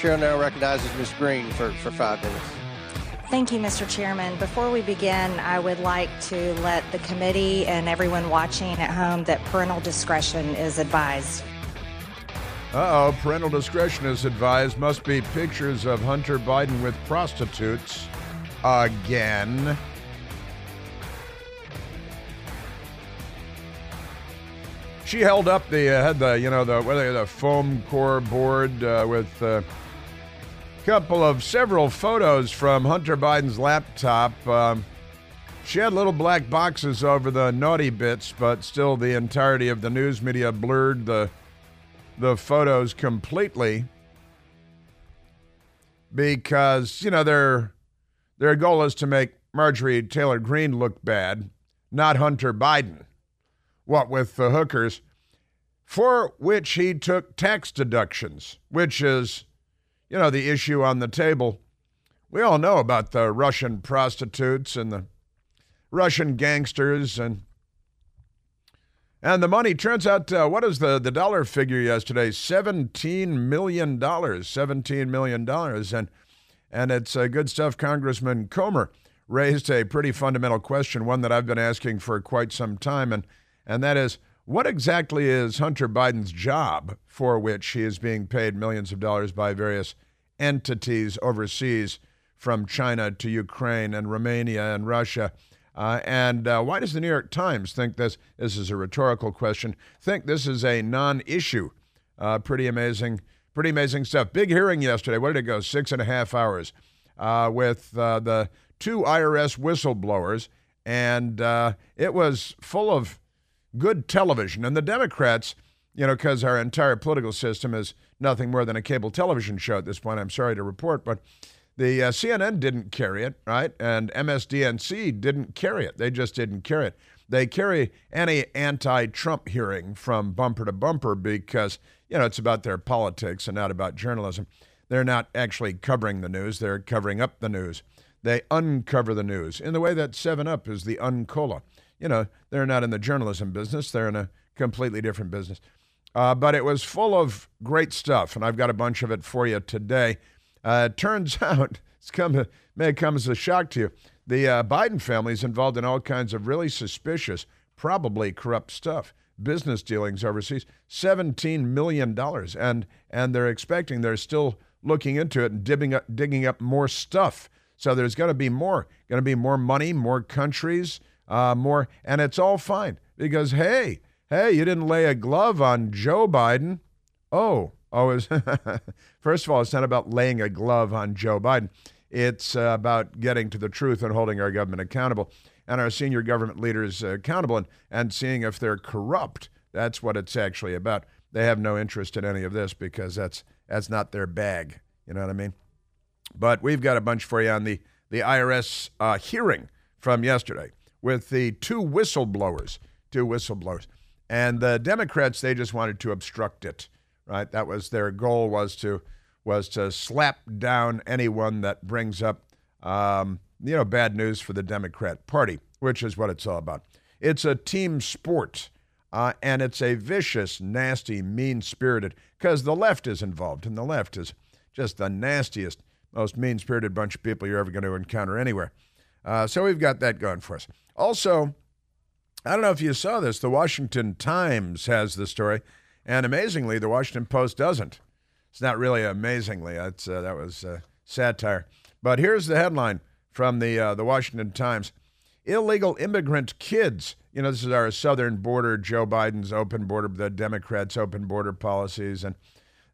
Chair now recognizes Ms. Greene for, for five minutes. Thank you, Mr. Chairman. Before we begin, I would like to let the committee and everyone watching at home that parental discretion is advised. Uh oh, parental discretion is advised. Must be pictures of Hunter Biden with prostitutes. Again. She held up the uh, had the you know the what the foam core board uh, with a couple of several photos from Hunter Biden's laptop. Um, she had little black boxes over the naughty bits, but still the entirety of the news media blurred the the photos completely because you know their their goal is to make Marjorie Taylor Greene look bad, not Hunter Biden. What with the hookers, for which he took tax deductions, which is, you know, the issue on the table. We all know about the Russian prostitutes and the Russian gangsters and and the money turns out, uh, what is the, the dollar figure yesterday? $17 million. $17 million. And, and it's uh, good stuff. Congressman Comer raised a pretty fundamental question, one that I've been asking for quite some time, and, and that is what exactly is Hunter Biden's job for which he is being paid millions of dollars by various entities overseas from China to Ukraine and Romania and Russia? Uh, and uh, why does the New York Times think this? This is a rhetorical question. Think this is a non-issue? Uh, pretty amazing, pretty amazing stuff. Big hearing yesterday. Where did it go? Six and a half hours uh, with uh, the two IRS whistleblowers, and uh, it was full of good television. And the Democrats, you know, because our entire political system is nothing more than a cable television show at this point. I'm sorry to report, but the uh, CNN didn't carry it, right? And MSDNC didn't carry it. They just didn't carry it. They carry any anti Trump hearing from bumper to bumper because, you know, it's about their politics and not about journalism. They're not actually covering the news, they're covering up the news. They uncover the news in the way that 7 Up is the uncola. You know, they're not in the journalism business, they're in a completely different business. Uh, but it was full of great stuff, and I've got a bunch of it for you today. Uh, turns out, it's come, may come as a shock to you, the uh, Biden family is involved in all kinds of really suspicious, probably corrupt stuff. Business dealings overseas, $17 million. And, and they're expecting, they're still looking into it and digging up, digging up more stuff. So there's going to be more, going to be more money, more countries, uh, more, and it's all fine because, hey, hey, you didn't lay a glove on Joe Biden. Oh, Oh, was first of all, it's not about laying a glove on Joe Biden. It's uh, about getting to the truth and holding our government accountable and our senior government leaders uh, accountable and, and seeing if they're corrupt. That's what it's actually about. They have no interest in any of this because that's that's not their bag. You know what I mean? But we've got a bunch for you on the the IRS uh, hearing from yesterday with the two whistleblowers, two whistleblowers, and the Democrats. They just wanted to obstruct it right? That was their goal was to was to slap down anyone that brings up um, you know bad news for the Democrat Party, which is what it's all about. It's a team sport. Uh, and it's a vicious, nasty, mean spirited, because the left is involved, and the left is just the nastiest, most mean spirited bunch of people you're ever going to encounter anywhere. Uh, so we've got that going for us. Also, I don't know if you saw this, the Washington Times has the story and amazingly, the Washington Post doesn't. It's not really amazingly. That's, uh, that was uh, satire. But here's the headline from the, uh, the Washington Times Illegal immigrant kids. You know, this is our southern border, Joe Biden's open border, the Democrats' open border policies, and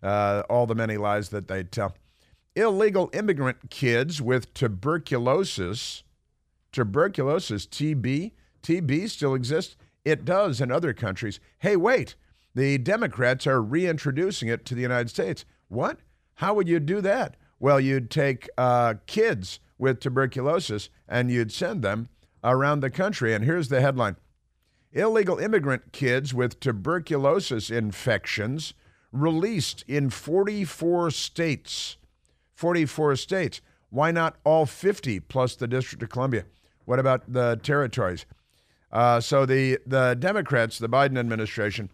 uh, all the many lies that they tell. Illegal immigrant kids with tuberculosis, tuberculosis, TB, TB still exists. It does in other countries. Hey, wait, the Democrats are reintroducing it to the United States. What? How would you do that? Well, you'd take uh, kids with tuberculosis and you'd send them around the country. And here's the headline Illegal immigrant kids with tuberculosis infections released in 44 states. 44 states. Why not all 50 plus the District of Columbia? What about the territories? Uh, so the the Democrats, the Biden administration,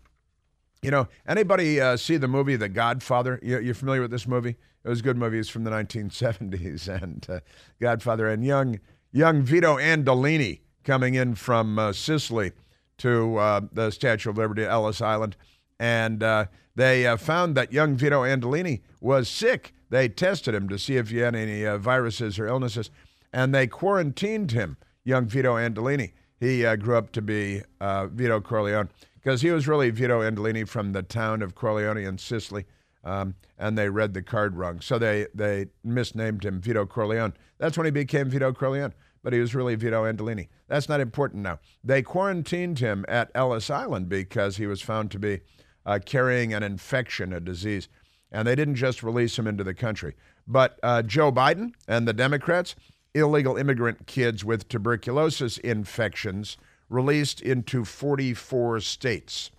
you know, anybody uh, see the movie The Godfather? You, you familiar with this movie? It was a good movie. It's from the 1970s, and uh, Godfather and young young Vito Andolini coming in from uh, Sicily to uh, the Statue of Liberty, Ellis Island, and uh, they found that young Vito Andolini was sick. They tested him to see if he had any viruses or illnesses, and they quarantined him, young Vito Andolini. He uh, grew up to be uh, Vito Corleone because he was really Vito Andolini from the town of Corleone in Sicily. Um, and they read the card wrong. So they, they misnamed him Vito Corleone. That's when he became Vito Corleone but he was really Vito Andolini. That's not important now. They quarantined him at Ellis Island because he was found to be uh, carrying an infection, a disease. And they didn't just release him into the country. But uh, Joe Biden and the Democrats, illegal immigrant kids with tuberculosis infections released into 44 states.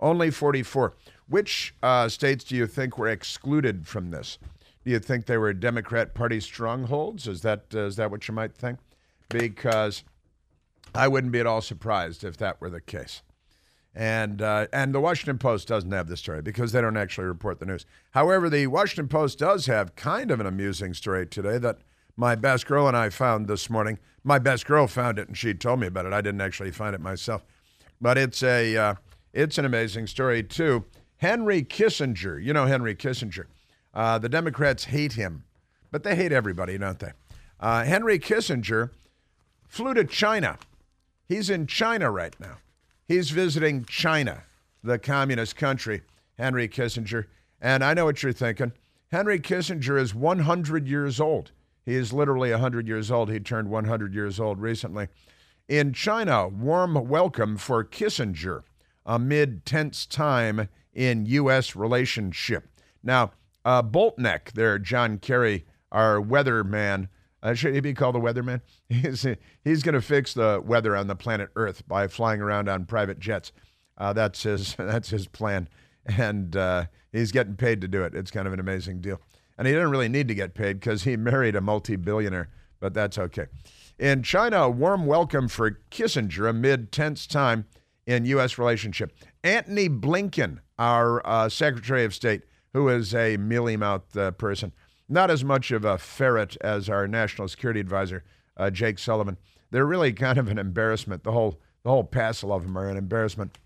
Only 44. Which uh, states do you think were excluded from this? Do you think they were Democrat Party strongholds? Is that uh, is that what you might think? because I wouldn't be at all surprised if that were the case. And uh, and the Washington Post doesn't have the story because they don't actually report the news. However, the Washington Post does have kind of an amusing story today that my best girl and I found this morning. My best girl found it and she told me about it. I didn't actually find it myself, but it's a uh, it's an amazing story too. Henry Kissinger, you know Henry Kissinger. Uh, the Democrats hate him, but they hate everybody, don't they? Uh, Henry Kissinger flew to China. He's in China right now. He's visiting China, the communist country, Henry Kissinger. And I know what you're thinking. Henry Kissinger is 100 years old. He is literally 100 years old. He turned 100 years old recently. In China, warm welcome for Kissinger amid tense time in U.S. relationship. Now, uh, Boltneck, there, John Kerry, our weatherman, uh, should he be called the weatherman? He's, he's going to fix the weather on the planet Earth by flying around on private jets. Uh, that's his that's his plan, and uh, he's getting paid to do it. It's kind of an amazing deal, and he didn't really need to get paid because he married a multi-billionaire. But that's okay. In China, a warm welcome for Kissinger amid tense time in U.S. relationship. Antony Blinken, our uh, Secretary of State, who is a mealy mouthed uh, person, not as much of a ferret as our national security advisor, uh, Jake Sullivan. They're really kind of an embarrassment. The whole the whole passel of them are an embarrassment.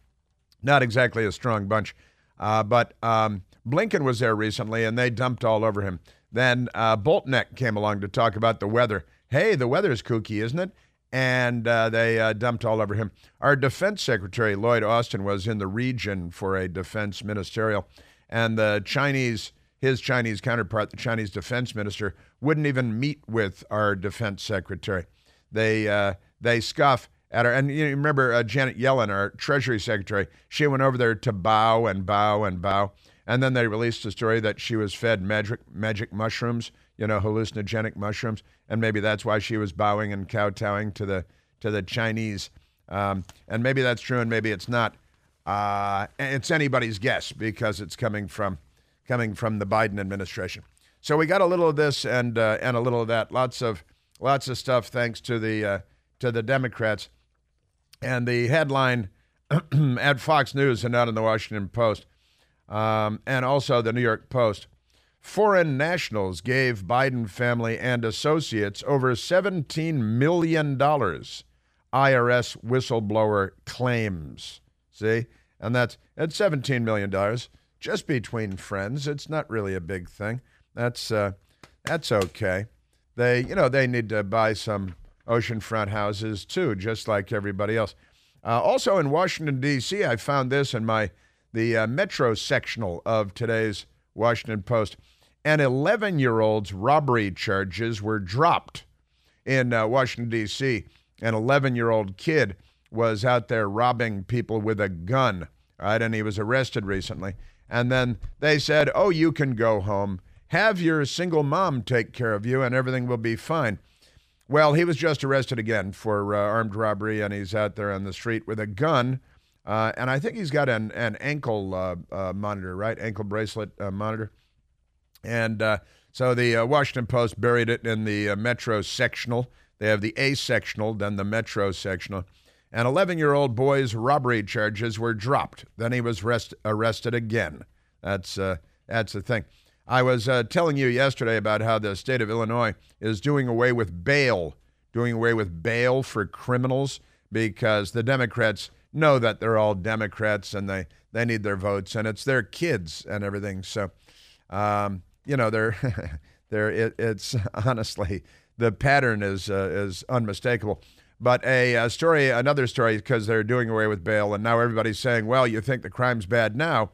Not exactly a strong bunch, uh, but um, Blinken was there recently, and they dumped all over him. Then uh, Boltneck came along to talk about the weather. Hey, the weather's kooky, isn't it? And uh, they uh, dumped all over him. Our Defense Secretary Lloyd Austin was in the region for a defense ministerial, and the Chinese his Chinese counterpart, the Chinese defense minister, wouldn't even meet with our defense secretary. They uh, they scoff at her. And you remember uh, Janet Yellen, our Treasury Secretary, she went over there to bow and bow and bow. And then they released a story that she was fed magic magic mushrooms, you know, hallucinogenic mushrooms, and maybe that's why she was bowing and kowtowing to the to the Chinese. Um, and maybe that's true, and maybe it's not. Uh, it's anybody's guess because it's coming from coming from the Biden administration. So we got a little of this and uh, and a little of that. Lots of lots of stuff thanks to the uh, to the Democrats. And the headline at Fox News and not in the Washington Post, um, and also the New York Post. Foreign nationals gave Biden family and associates over $17 million. IRS whistleblower claims. See? And that's, at $17 million just between friends. It's not really a big thing. That's uh, that's okay. They you know they need to buy some oceanfront houses too, just like everybody else. Uh, also in Washington D.C., I found this in my the uh, Metro sectional of today's Washington Post. An 11-year-old's robbery charges were dropped in uh, Washington D.C. An 11-year-old kid was out there robbing people with a gun right? And he was arrested recently. And then they said, "Oh, you can go home. Have your single mom take care of you, and everything will be fine." Well, he was just arrested again for uh, armed robbery, and he's out there on the street with a gun. Uh, and I think he's got an, an ankle uh, uh monitor, right? Ankle bracelet uh, monitor. And uh, so the Washington Post buried it in the Metro sectional. They have the A sectional, then the Metro sectional. And 11 year old boy's robbery charges were dropped. Then he was rest- arrested again. That's, that's the thing. I was uh, telling you yesterday about how the state of Illinois is doing away with bail, doing away with bail for criminals because the Democrats know that they're all Democrats and they, they need their votes and it's their kids and everything. So, um, you know, they're, they're, it, it's honestly, the pattern is, uh, is unmistakable. But a, a story, another story, because they're doing away with bail and now everybody's saying, well, you think the crime's bad now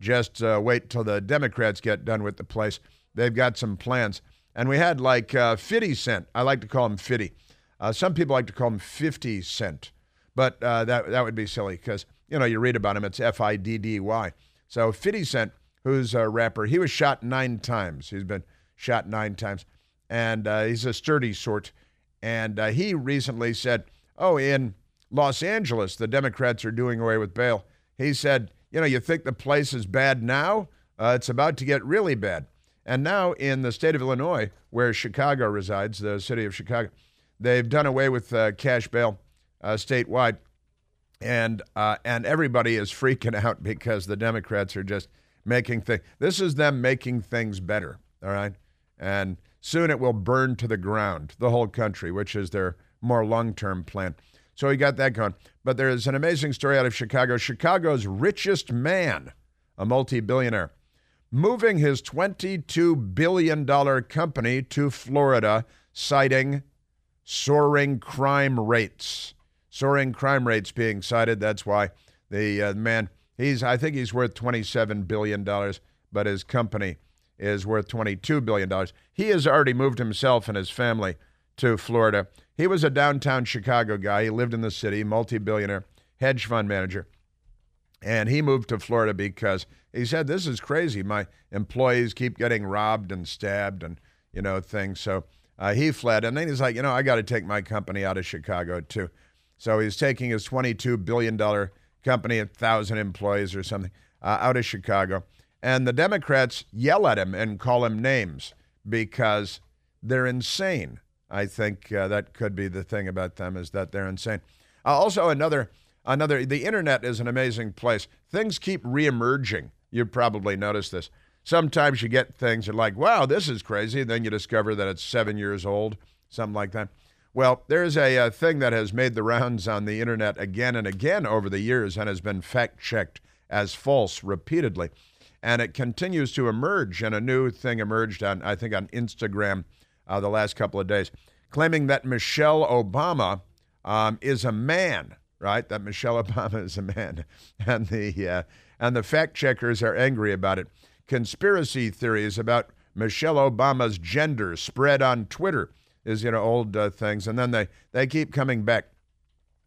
just uh, wait till the Democrats get done with the place. They've got some plans. And we had like uh, 50 Cent. I like to call him 50. Uh, some people like to call him 50 Cent, but uh, that, that would be silly because, you know, you read about him, it's F I D D Y. So 50 Cent, who's a rapper, he was shot nine times. He's been shot nine times. And uh, he's a sturdy sort. And uh, he recently said, oh, in Los Angeles, the Democrats are doing away with bail. He said, you know, you think the place is bad now, uh, it's about to get really bad. And now in the state of Illinois, where Chicago resides, the city of Chicago, they've done away with uh, cash bail uh, statewide, and uh, and everybody is freaking out because the Democrats are just making things. This is them making things better. All right, and soon it will burn to the ground, the whole country, which is their more long-term plan. So he got that going. But there is an amazing story out of Chicago. Chicago's richest man, a multi billionaire, moving his $22 billion company to Florida, citing soaring crime rates. Soaring crime rates being cited. That's why the uh, man, he's, I think he's worth $27 billion, but his company is worth $22 billion. He has already moved himself and his family to Florida. He was a downtown Chicago guy. He lived in the city, multi billionaire, hedge fund manager. And he moved to Florida because he said, This is crazy. My employees keep getting robbed and stabbed and, you know, things. So uh, he fled. And then he's like, You know, I got to take my company out of Chicago too. So he's taking his $22 billion company, 1,000 employees or something, uh, out of Chicago. And the Democrats yell at him and call him names because they're insane. I think uh, that could be the thing about them is that they're insane. Uh, also, another another the internet is an amazing place. Things keep reemerging. You've probably noticed this. Sometimes you get things you're like, "Wow, this is crazy," and then you discover that it's seven years old, something like that. Well, there's a, a thing that has made the rounds on the internet again and again over the years and has been fact checked as false repeatedly, and it continues to emerge. And a new thing emerged on, I think, on Instagram uh, the last couple of days, claiming that Michelle Obama um, is a man, right? That Michelle Obama is a man, and the uh, and the fact checkers are angry about it. Conspiracy theories about Michelle Obama's gender spread on Twitter is you know old uh, things, and then they they keep coming back.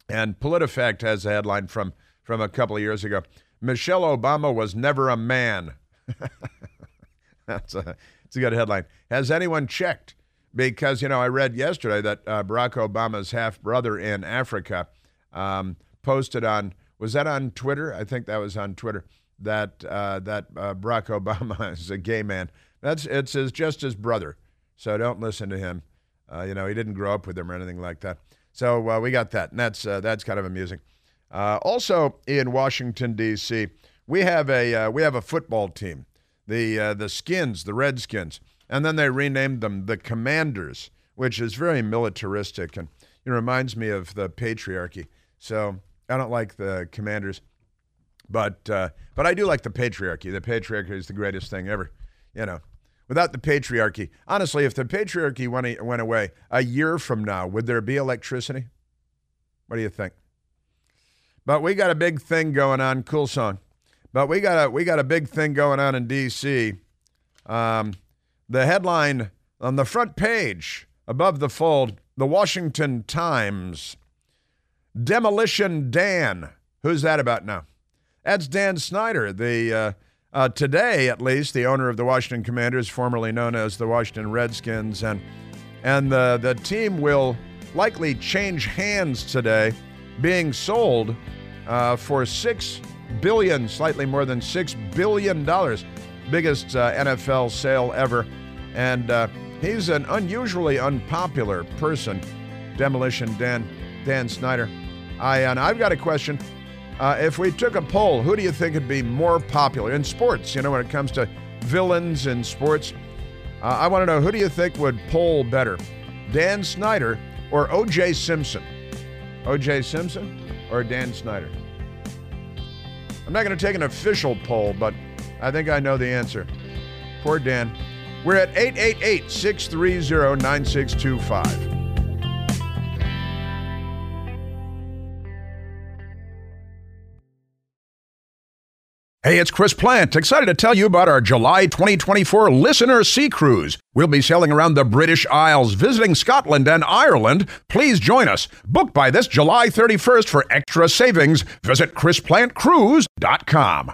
And PolitiFact has a headline from from a couple of years ago: Michelle Obama was never a man. That's a it's a good headline. Has anyone checked because you know I read yesterday that uh, Barack Obama's half brother in Africa um, posted on was that on Twitter? I think that was on Twitter that uh, that uh, Barack Obama is a gay man. That's it's his, just his brother, so don't listen to him. Uh, you know he didn't grow up with them or anything like that. So uh, we got that, and that's uh, that's kind of amusing. also in Washington D.C., we have a we have a football team, the the Skins, the Redskins and then they renamed them the Commanders, which is very militaristic and it reminds me of the patriarchy. So I don't like the Commanders, but uh, but I do like the patriarchy. The patriarchy is the greatest thing ever. You know, without the patriarchy, honestly, if the patriarchy went went away a year from now, would there be electricity? What do you think? But we got a big thing going on. Cool song. But we got a we got a big thing going on in D.C. Um, the headline on the front page above the fold the Washington Times Demolition Dan. Who's that about now? That's Dan Snyder, the uh, uh, today at least the owner of the Washington Commanders, formerly known as the Washington Redskins, and and the the team will likely change hands today, being sold uh, for six billion, slightly more than six billion dollars, biggest uh, NFL sale ever, and uh, he's an unusually unpopular person. Demolition Dan Dan Snyder. I and I've got a question. Uh, if we took a poll, who do you think would be more popular in sports? You know, when it comes to villains in sports, uh, I want to know who do you think would poll better, Dan Snyder or O.J. Simpson? O.J. Simpson or Dan Snyder? I'm not going to take an official poll, but I think I know the answer. Poor Dan. We're at 888 630 9625. Hey, it's Chris Plante. Excited to tell you about our July 2024 Listener Sea Cruise. We'll be sailing around the British Isles, visiting Scotland and Ireland. Please join us. Book by this July 31st for extra savings. Visit ChrisPlanteCruise.com.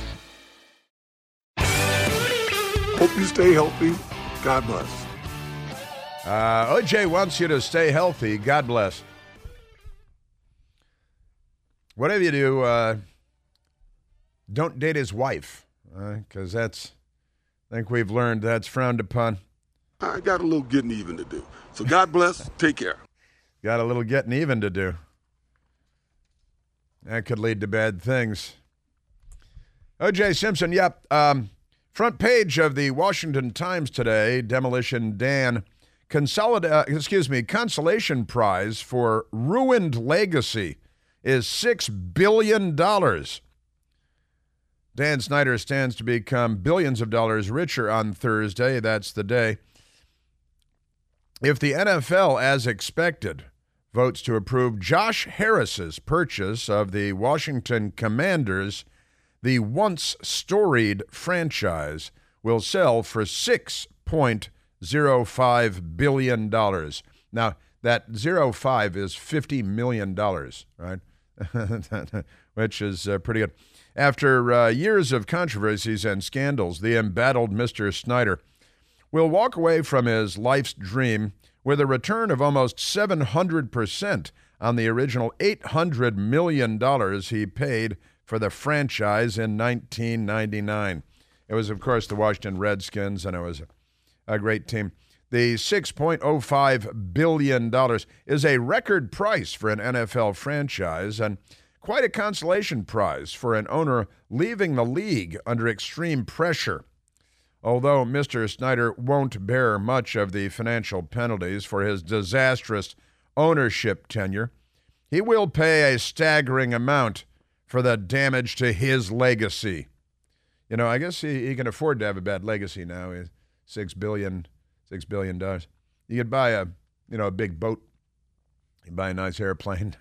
Hope you stay healthy. God bless. Uh, OJ wants you to stay healthy. God bless. Whatever you do, uh, don't date his wife, because uh, that's, I think we've learned that's frowned upon. I got a little getting even to do. So God bless. Take care. Got a little getting even to do. That could lead to bad things. OJ Simpson, yep. Um, Front page of the Washington Times today, Demolition Dan, consolid- uh, excuse me, consolation prize for ruined legacy is $6 billion. Dan Snyder stands to become billions of dollars richer on Thursday. That's the day. If the NFL, as expected, votes to approve Josh Harris's purchase of the Washington Commanders, the once storied franchise will sell for $6.05 billion. Now, that 05 is $50 million, right? Which is uh, pretty good. After uh, years of controversies and scandals, the embattled Mr. Snyder will walk away from his life's dream with a return of almost 700% on the original $800 million he paid for the franchise in 1999. It was, of course, the Washington Redskins, and it was a great team. The $6.05 billion is a record price for an NFL franchise and quite a consolation prize for an owner leaving the league under extreme pressure. Although Mr. Snyder won't bear much of the financial penalties for his disastrous ownership tenure, he will pay a staggering amount for the damage to his legacy. You know, I guess he, he can afford to have a bad legacy now. Six billion, six billion dollars. You could buy a, you know, a big boat. You buy a nice airplane.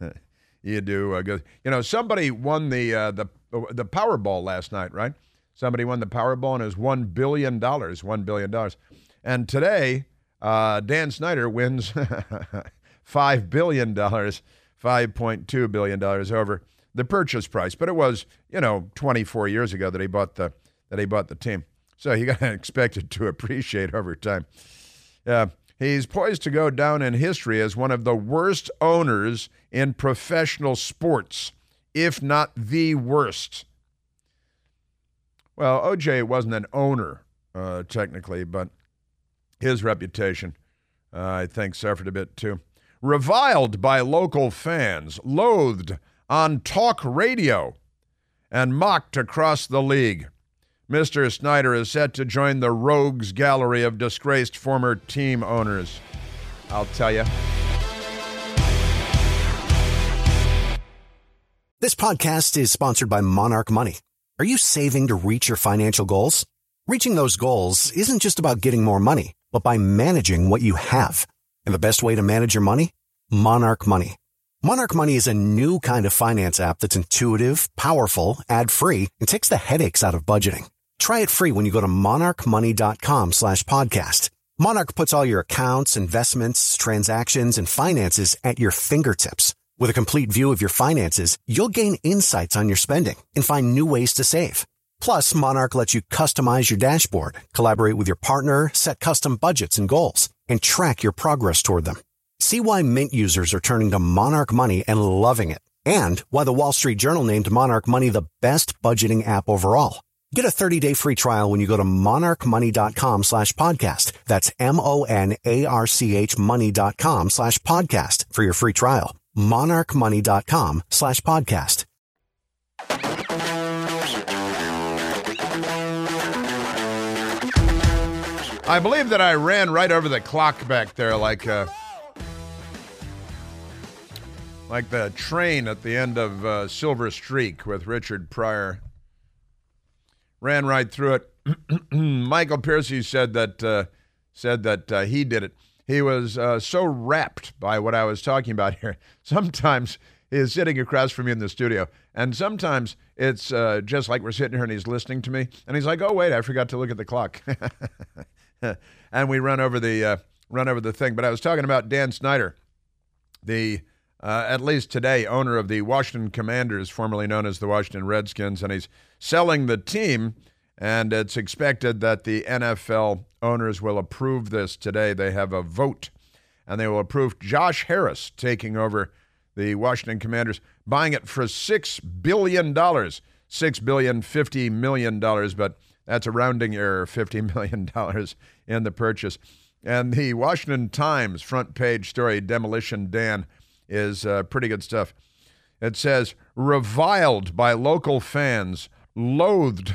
you do a good. You know, somebody won the uh, the the Powerball last night, right? Somebody won the Powerball and it was one billion dollars. One billion dollars. And today, uh, Dan Snyder wins five billion dollars $5.2 billion over the purchase price. But it was, you know, 24 years ago that he bought the, that he bought the team. So you got to expect it to appreciate over time. Uh, he's poised to go down in history as one of the worst owners in professional sports, if not the worst. Well, OJ wasn't an owner, uh, technically, but his reputation, uh, I think, suffered a bit too reviled by local fans, loathed on talk radio, and mocked across the league. Mr. Snyder is set to join the rogues gallery of disgraced former team owners. I'll tell you. This podcast is sponsored by Monarch Money. Are you saving to reach your financial goals? Reaching those goals isn't just about getting more money, but by managing what you have. And the best way to manage your money? Monarch Money. Monarch Money is a new kind of finance app that's intuitive, powerful, ad-free, and takes the headaches out of budgeting. Try it free when you go to monarchmoney.com slash podcast. Monarch puts all your accounts, investments, transactions, and finances at your fingertips. With a complete view of your finances, you'll gain insights on your spending and find new ways to save. Plus, Monarch lets you customize your dashboard, collaborate with your partner, set custom budgets and goals, and track your progress toward them. See why Mint users are turning to Monarch Money and loving it, and why the Wall Street Journal named Monarch Money the best budgeting app overall. Get a 30-day free trial when you go to monarchmoney.com slash podcast. That's M-O-N-A-R-C-H money.com slash podcast for your free trial. monarchmoney.com slash podcast. I believe that I ran right over the clock back there like uh, like the train at the end of uh, Silver Streak with Richard Pryor. Ran right through it. Michael Piercy said that uh, said that uh, he did it. He was uh, so rapt by what I was talking about here. Sometimes he is sitting across from me in the studio, and sometimes it's uh, just like we're sitting here and he's listening to me, and he's like, "Oh wait, I forgot to look at the clock," and we run over the uh, run over the thing. But I was talking about Dan Snyder, the uh, at least today owner of the Washington Commanders, formerly known as the Washington Redskins, and he's selling the team. And it's expected that the NFL owners will approve this today. They have a vote, and they will approve Josh Harris taking over the Washington Commanders, buying it for six billion dollars, six billion fifty million dollars, but that's a rounding error, fifty million dollars in the purchase. And the Washington Times front page story, Demolition Dan, is uh, pretty good stuff. It says reviled by local fans, loathed.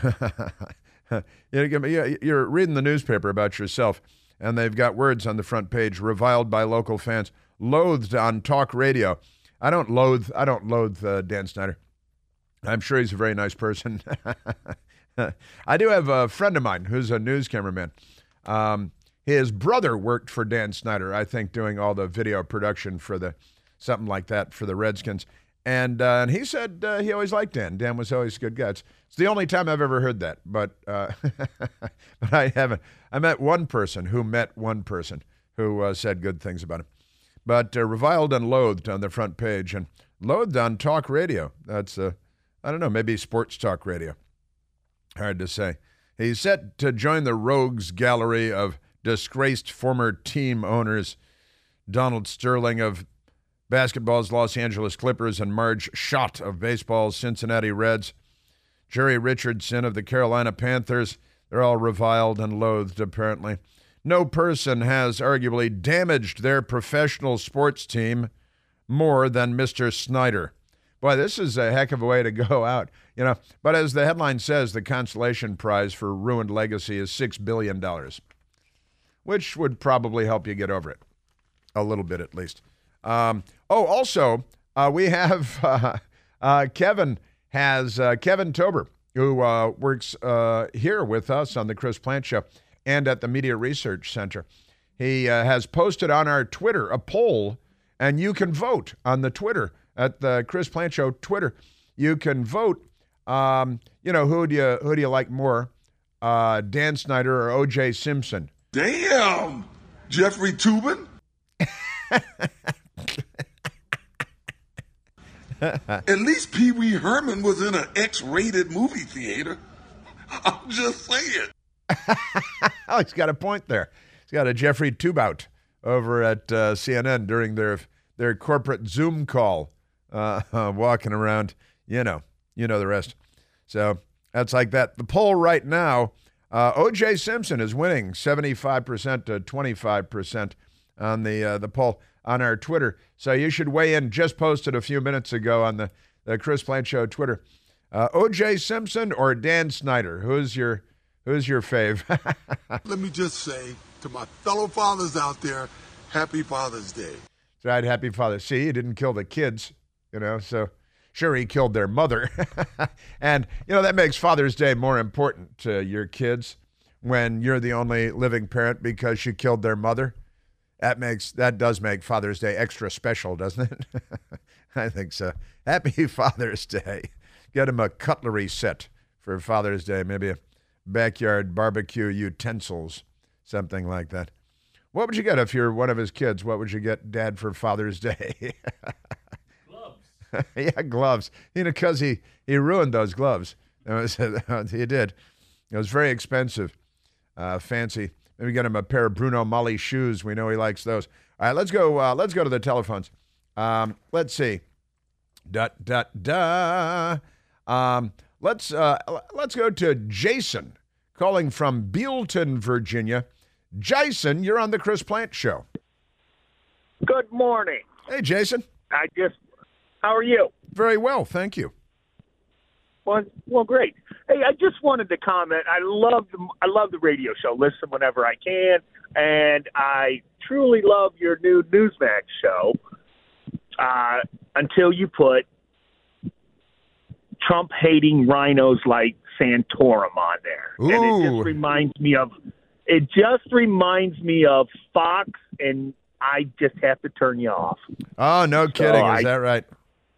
You're reading the newspaper about yourself, and they've got words on the front page: reviled by local fans, loathed on talk radio. I don't loathe. I don't loathe uh, Dan Snyder. I'm sure he's a very nice person. I do have a friend of mine who's a news cameraman. Um, his brother worked for Dan Snyder, I think, doing all the video production for the something like that for the Redskins. And, uh, and he said uh, he always liked Dan. Dan was always good guy. It's, it's the only time I've ever heard that, but uh, but I haven't. I met one person who met one person who uh, said good things about him. But uh, reviled and loathed on the front page, and loathed on talk radio. That's uh, I don't know, maybe sports talk radio. Hard to say. He's set to join the rogues gallery of disgraced former team owners. Donald Sterling of basketball's Los Angeles Clippers and Marge Schott of baseball's Cincinnati Reds. Jerry Richardson of the Carolina Panthers. They're all reviled and loathed, apparently. No person has arguably damaged their professional sports team more than Mr. Snyder. Boy, this is a heck of a way to go out, you know. But as the headline says, the consolation prize for ruined legacy is $6 billion, which would probably help you get over it. A little bit, at least. Um, oh, also, uh, we have uh, uh, Kevin has uh, Kevin Tober, who uh, works uh, here with us on the Chris Plante Show and at the Media Research Center. He has posted on our Twitter a poll, and you can vote on the Twitter at the Chris Plante Show Twitter. You can vote. Um, you know who do you who do you like more, Dan Snyder or O.J. Simpson? Damn, Jeffrey Toobin. At least Pee Wee Herman was in an X rated movie theater. I'm just saying. oh, he's got a point there. He's got a Jeffrey Tubout over at uh, CNN during their their corporate Zoom call, uh, uh, walking around. You know, you know the rest. So that's like that. The poll right now, uh, O.J. Simpson is winning 75% to 25% on the uh, the poll on our Twitter. So you should weigh in. Just posted a few minutes ago on the, the Chris Plante Show Twitter. Uh, O.J. Simpson or Dan Snyder? Who's your Who's your fave? Let me just say to my fellow fathers out there, Happy Father's Day. That's right, Happy Father's. See, you didn't kill the kids, you know. So Sure, he killed their mother. and, you know, that makes Father's Day more important to your kids when you're the only living parent because she killed their mother. That makes that does make Father's Day extra special, doesn't it? I think so. Happy Father's Day. Get him a cutlery set for Father's Day, maybe a backyard barbecue utensils, something like that. What would you get if you're one of his kids? What would you get dad for Father's Day? yeah, gloves. You know, because he, he ruined those gloves. he did. It was very expensive, uh, fancy. Maybe get him a pair of Bruno Magli shoes. We know he likes those. All right, let's go. Uh, let's go to the telephones. Um, let's see. Da da da. Um, let's uh, let's go to Jason calling from Bealton, Virginia. Jason, you're on the Chris Plante Show. Good morning. Hey, Jason. I just how are you? Very well, thank you. Well, well, great. Hey, I just wanted to comment. I love the I love the radio show. Listen whenever I can, and I truly love your new Newsmax show. Uh, until you put Trump hating RINOs like Santorum on there, Ooh. and it just reminds me of it. Just reminds me of Fox, and I just have to turn you off. Oh, no kidding. Is I- that right?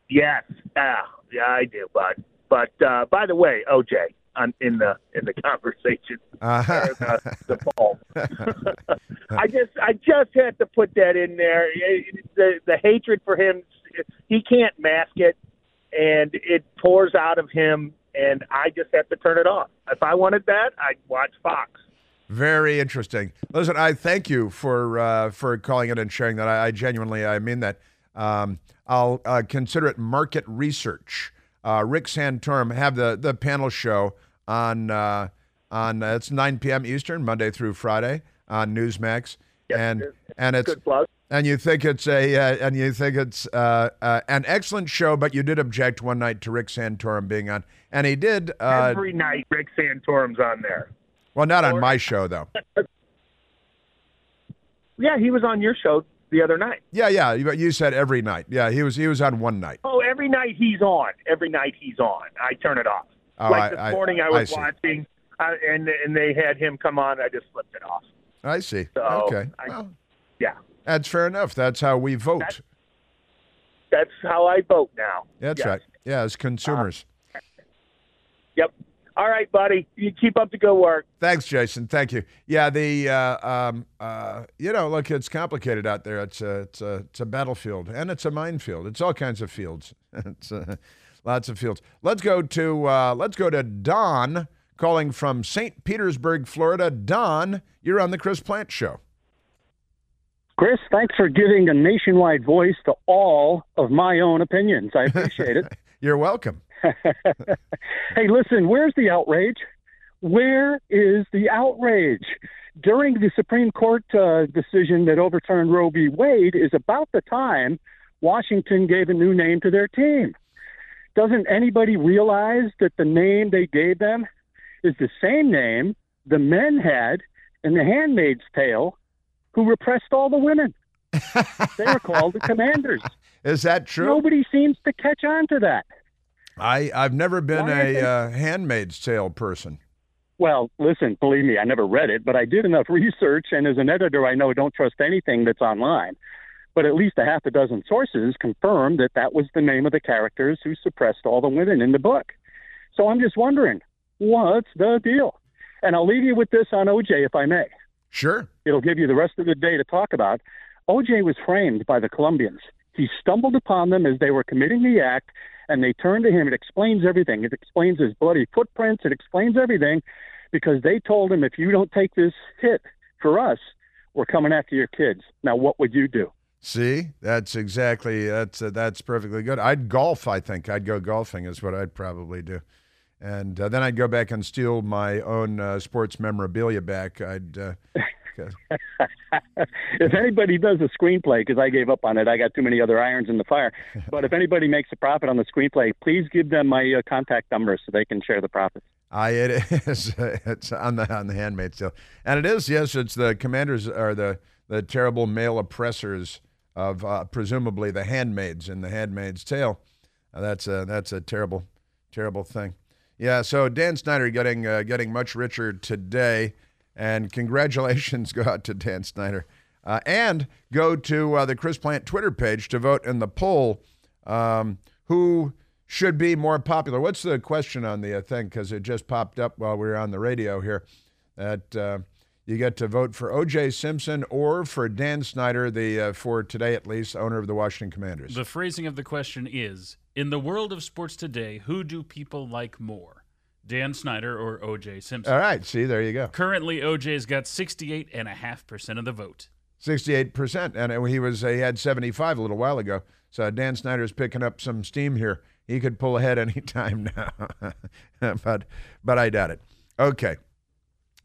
Yes, yeah, yeah, I do, bud. But uh, by the way, OJ, I'm in the in the conversation, Uh-huh. the, the poll. I just I just had to put that in there. The the hatred for him, he can't mask it, and it pours out of him. And I just have to turn it off. If I wanted that, I'd watch Fox. Very interesting. Listen, I thank you for uh, for calling in and sharing that. I, I genuinely, I mean that. Um, I'll uh, consider it market research. Uh, Rick Santorum have the the panel show on uh, on uh, it's 9 p.m. Eastern, Monday through Friday on Newsmax, yes, and and it's and you think it's a uh, and you think it's uh, uh, an excellent show, but you did object one night to Rick Santorum being on, and he did. Uh, Every night, Rick Santorum's on there. well, not on my show though. Yeah, he was on your show the other night. Yeah, yeah. You, you said every night. Yeah, he was he was on one night. Oh, every night he's on. Every night he's on. I turn it off. Oh, like I- this I- morning, I I was see. watching, uh, and and they had him come on. I just flipped it off. I see. So, okay. I- Well, Yeah, that's fair enough. That's how we vote. That's- that's how I vote now. That's Yes. right. Yeah, as consumers. Yep. All right, buddy. You keep up the good work. Thanks, Jason. Thank you. Yeah, the uh, um, uh, you know, look, it's complicated out there. It's a it's a it's a battlefield and it's a minefield. It's all kinds of fields. it's uh, lots of fields. Let's go to uh, let's go to Don calling from St. Petersburg, Florida. Don, you're on the Chris Plante Show. Chris, thanks for giving a nationwide voice to all of my own opinions. I appreciate it. You're welcome. hey, listen, where's the outrage? Where is the outrage? During the Supreme Court uh, decision that overturned Roe v. Wade is about the time Washington gave a new name to their team. Doesn't anybody realize that the name they gave them is the same name the men had in The Handmaid's Tale who repressed all the women? they were called the commanders. Is that true? Nobody seems to catch on to that. I I've never been Why a uh, Handmaid's Tale person. Well, listen, believe me, I never read it, but I did enough research, and as an editor, I know don't trust anything that's online. But at least a half a dozen sources confirmed that that was the name of the characters who suppressed all the women in the book. So I'm just wondering, what's the deal? And I'll leave you with this on OJ, if I may. Sure. It'll give you the rest of the day to talk about. OJ was framed by the Colombians. He stumbled upon them as they were committing the act, and they turned to him. It explains everything. It explains his bloody footprints. It explains everything because they told him, if you don't take this hit for us, we're coming after your kids. Now, what would you do? See, that's exactly that's uh, that's perfectly good. I'd golf. I think I'd go golfing is what I'd probably do, and uh, then I'd go back and steal my own uh, sports memorabilia back. I'd. If anybody does a screenplay, because I gave up on it, I got too many other irons in the fire. But if anybody makes a profit on the screenplay, please give them my uh, contact number so they can share the profits. I it is it's on the on the Handmaid's Tale, and it is yes, it's the commanders are the the terrible male oppressors of uh, presumably the handmaids in the Handmaid's Tale. Uh, that's a that's a terrible, terrible thing. Yeah. So Dan Snyder getting uh, getting much richer today, and congratulations go out to Dan Snyder, uh, and go to uh, the Chris Plante Twitter page to vote in the poll. Um, who should be more popular? What's the question on the uh, thing? Because it just popped up while we were on the radio here. That uh, you get to vote for O.J. Simpson or for Dan Snyder, the uh, for today at least owner of the Washington Commanders. The phrasing of the question is: In the world of sports today, who do people like more, Dan Snyder or O.J. Simpson? All right, see there you go. Currently, O.J.'s got sixty-eight and a half percent of the vote. Sixty-eight percent, and he was he had seventy-five a little while ago. So Dan Snyder's picking up some steam here. He could pull ahead any time now, but but I doubt it. Okay,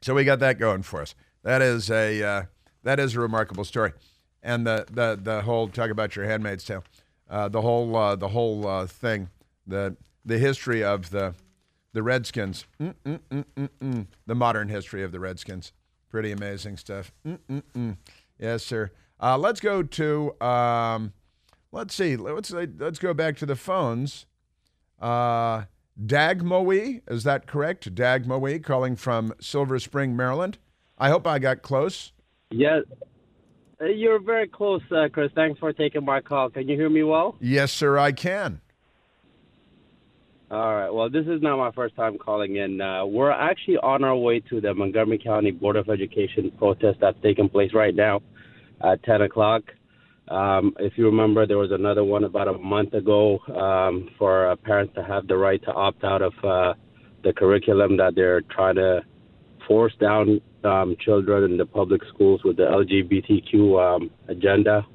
so we got that going for us. That is a uh, that is a remarkable story, and the the the whole talk about your Handmaid's Tale, uh, the whole uh, the whole uh, thing, the the history of the the Redskins, mm, mm, mm, mm the modern history of the Redskins, pretty amazing stuff. Yes, sir. Uh, let's go to. Um, let's see. Let's let's go back to the phones. Uh, Dagmoe, is that correct? Dagmoe calling from Silver Spring, Maryland. I hope I got close. Yes, uh, you're very close, uh, Chris. Thanks for taking my call. Can you hear me well? Yes, sir, I can. All right. Well, this is not my first time calling in. Uh, we're actually on our way to the Montgomery County Board of Education protest that's taking place right now at 10 o'clock. Um, if you remember, there was another one about a month ago um, for uh, parents to have the right to opt out of uh, the curriculum that they're trying to force down um, children in the public schools with the LGBTQ um, agenda.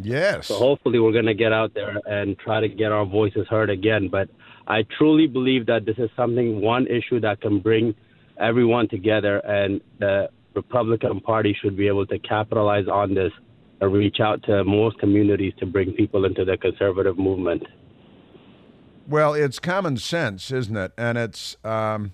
Yes. So hopefully we're going to get out there and try to get our voices heard again. But I truly believe that this is something, one issue that can bring everyone together, and the Republican Party should be able to capitalize on this and reach out to most communities to bring people into the conservative movement. Well, it's common sense, isn't it? And it's, um,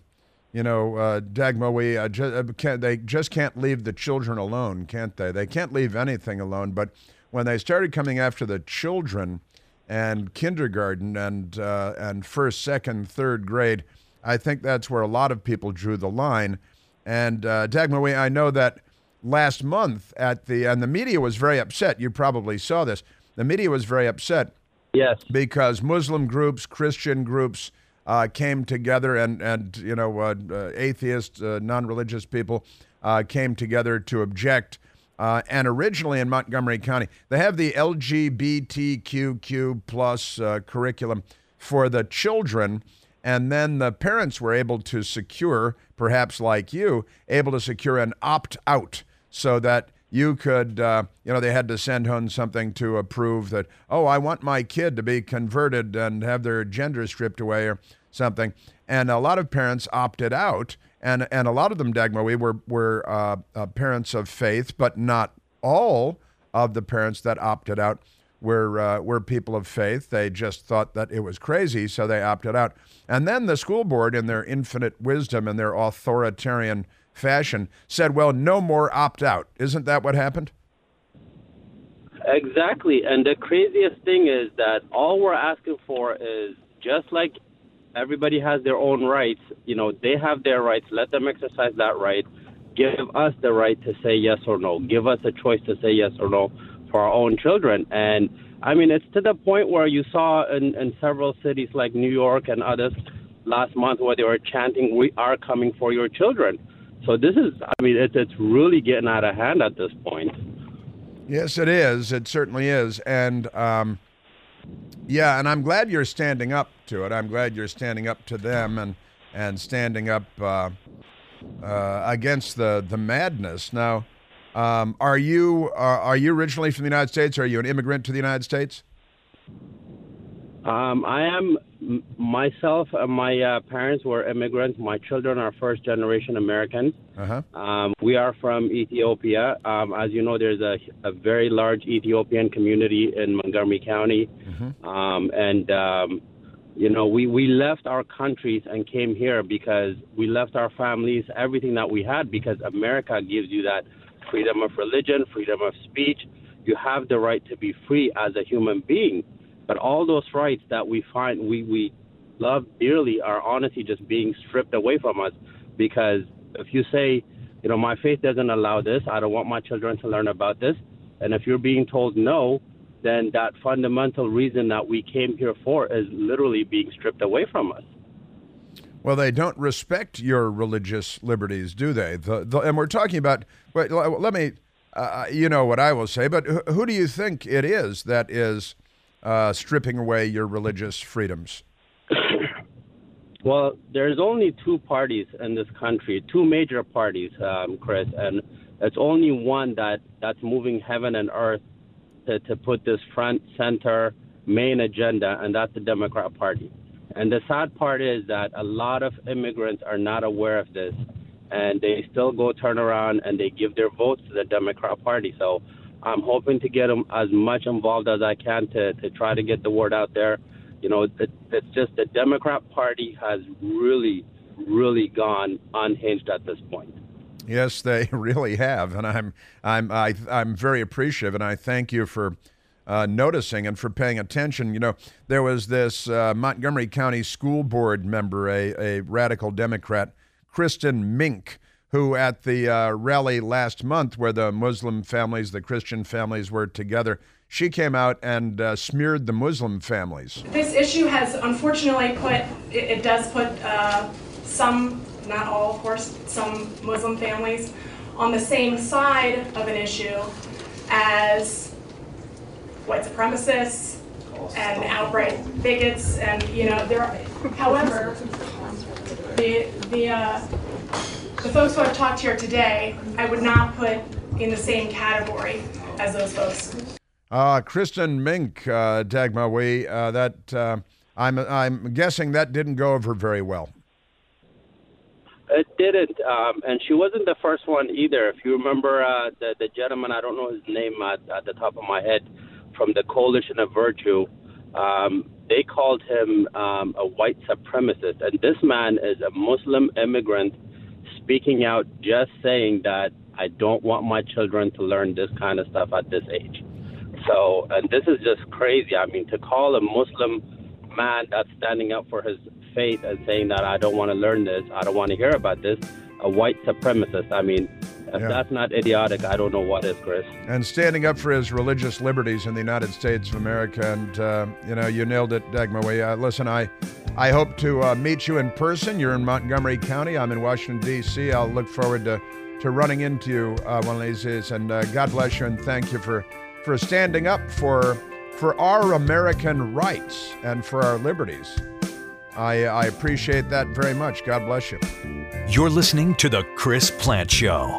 you know, uh, Dagmo, uh, ju- uh, they just can't leave the children alone, can't they? They can't leave anything alone. But when they started coming after the children and kindergarten and uh, and first, second, third grade, I think that's where a lot of people drew the line. And uh, Dagmo, I know that last month at the and the media was very upset. You probably saw this. The media was very upset. Yes. Because Muslim groups, Christian groups uh, came together, and and you know uh, uh, atheists, uh, non-religious people uh, came together to object. Uh, and originally in Montgomery County, they have the LGBTQ plus curriculum for the children, and then the parents were able to secure, perhaps like you, able to secure an opt out so that you could, uh, you know, they had to send home something to approve that, oh, I want my kid to be converted and have their gender stripped away or something. And a lot of parents opted out. And, and a lot of them, Dagmar, we were, were uh, uh, parents of faith, but not all of the parents that opted out were, uh, were people of faith. They just thought that it was crazy, so they opted out. And then the school board, in their infinite wisdom and their authoritarian fashion, said, well, no more opt out. Isn't that what happened? Exactly. And the craziest thing is that all we're asking for is just like everybody has their own rights, you know, they have their rights. Let them exercise that right. Give us the right to say yes or no. Give us a choice to say yes or no for our own children. And I mean, it's to the point where you saw in, in several cities like New York and others last month where they were chanting, We are coming for your children. So this is, I mean, it's it's really getting out of hand at this point. Yes, it is. It certainly is, and um, yeah, and I'm glad you're standing up to it. I'm glad you're standing up to them and and standing up uh, uh, against the the madness. Now, um, are you uh, are you originally from the United States? Are you an immigrant to the United States? Um, I am myself and my uh, parents were immigrants. My children are first generation American. Uh-huh. Um, we are from Ethiopia. Um, as you know, there's a, a, very large Ethiopian community in Montgomery County. Mm-hmm. Um, and, um, you know, we, we left our countries and came here because we left our families, everything that we had, because America gives you that freedom of religion, freedom of speech. You have the right to be free as a human being. But all those rights that we find we we love dearly are honestly just being stripped away from us because if you say, you know, my faith doesn't allow this, I don't want my children to learn about this, and if you're being told no, then that fundamental reason that we came here for is literally being stripped away from us. Well, they don't respect your religious liberties, do they? The, the, and we're talking about. Wait, let me. Uh, you know what I will say, but who, who do you think it is that is uh, stripping away your religious freedoms? Well, there's only two parties in this country, two major parties, um, Chris, and it's only one that that's moving heaven and earth to, to put this front center main agenda, and that's the Democrat Party. And the sad part is that a lot of immigrants are not aware of this, and they still go turn around and they give their votes to the Democrat Party. So I'm hoping to get them as much involved as I can to, to try to get the word out there. You know, it, it's just the Democrat Party has really, really gone unhinged at this point. Yes, they really have, and I'm I'm I, am i am very appreciative, and I thank you for uh, noticing and for paying attention. You know, there was this uh, Montgomery County School Board member, a, a radical Democrat, Kristin Mink, who at the uh, rally last month, where the Muslim families, the Christian families were together, she came out and uh, smeared the Muslim families. This issue has unfortunately put, it, it does put uh, some, not all of course, some Muslim families on the same side of an issue as white supremacists and outright bigots and you know there are, however the the uh, the folks who I've talked here today I would not put in the same category as those folks. Uh, Kristin Mink, uh, Dagmaway, uh, that uh, I'm I'm guessing that didn't go over very well. It didn't, um, and she wasn't the first one either. If you remember uh, the the gentleman, I don't know his name at, at the top of my head, from the Coalition of Virtue, um, they called him um, a white supremacist. And this man is a Muslim immigrant speaking out, just saying that I don't want my children to learn this kind of stuff at this age. So, and this is just crazy. I mean, to call a Muslim man that's standing up for his faith and saying that I don't want to learn this, I don't want to hear about this, a white supremacist. I mean, if yeah. that's not idiotic, I don't know what is, Chris. And standing up for his religious liberties in the United States of America. And, uh, you know, you nailed it, Dagmar. Uh, listen, I, I hope to uh, meet you in person. You're in Montgomery County. I'm in Washington, D.C. I'll look forward to, to running into you uh, one of these days. And uh, God bless you and thank you for, for standing up for, for our American rights and for our liberties. I, I appreciate that very much. God bless you. You're listening to The Chris Plante Show.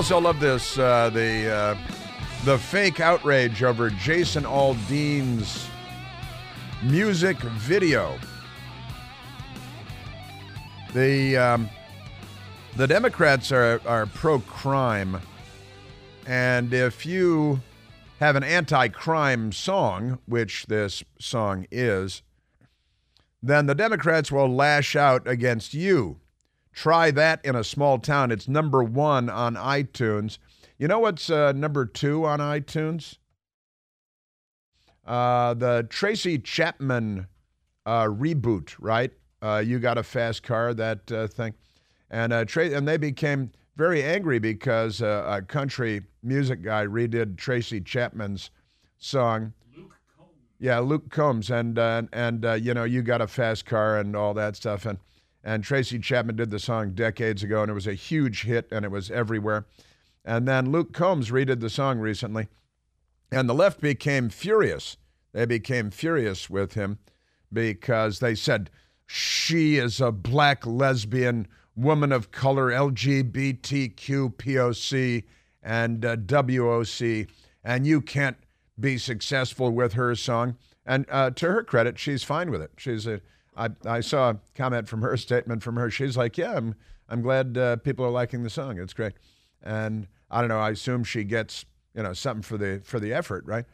Also love this uh, the uh, the fake outrage over Jason Aldean's music video. The um, the Democrats are are pro crime, and if you have an anti-crime song, which this song is, then the Democrats will lash out against you Try that in a small town. It's number one on iTunes. You know what's uh, number two on iTunes? Uh, the Tracy Chapman uh, reboot, right? Uh, you got a fast car, that uh, thing, and uh, Tra- and they became very angry because a country music guy redid Tracy Chapman's song. Luke Combs. Yeah, Luke Combs, and and you know you got a fast car and all that stuff, and and Tracy Chapman did the song decades ago, and it was a huge hit, and it was everywhere. And then Luke Combs redid the song recently, and the left became furious. They became furious with him because they said she is a black lesbian woman of color, LGBTQ, POC, and uh, WOC, and you can't be successful with her song. And uh, to her credit, she's fine with it. She's a. I, I saw a comment from her, statement from her. She's like, "Yeah, I'm I'm glad uh, people are liking the song. It's great." And I don't know. I assume she gets you know something for the for the effort, right?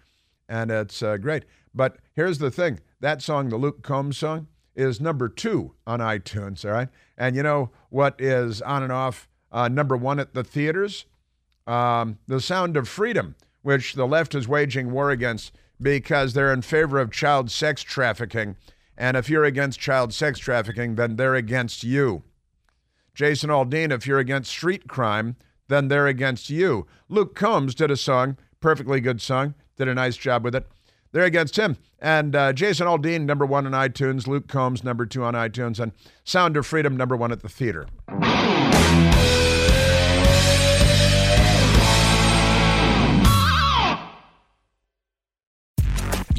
And it's uh, great. But here's the thing: that song, the Luke Combs song, is number two on iTunes. All right, and you know what is on and off uh, number one at the theaters? Um, the Sound of Freedom, which the left is waging war against because they're in favor of child sex trafficking. And if you're against child sex trafficking, then they're against you. Jason Aldean, if you're against street crime, then they're against you. Luke Combs did a song, perfectly good song, did a nice job with it. They're against him. And uh, Jason Aldean, number one on iTunes. Luke Combs, number two on iTunes. And Sound of Freedom, number one at the theater.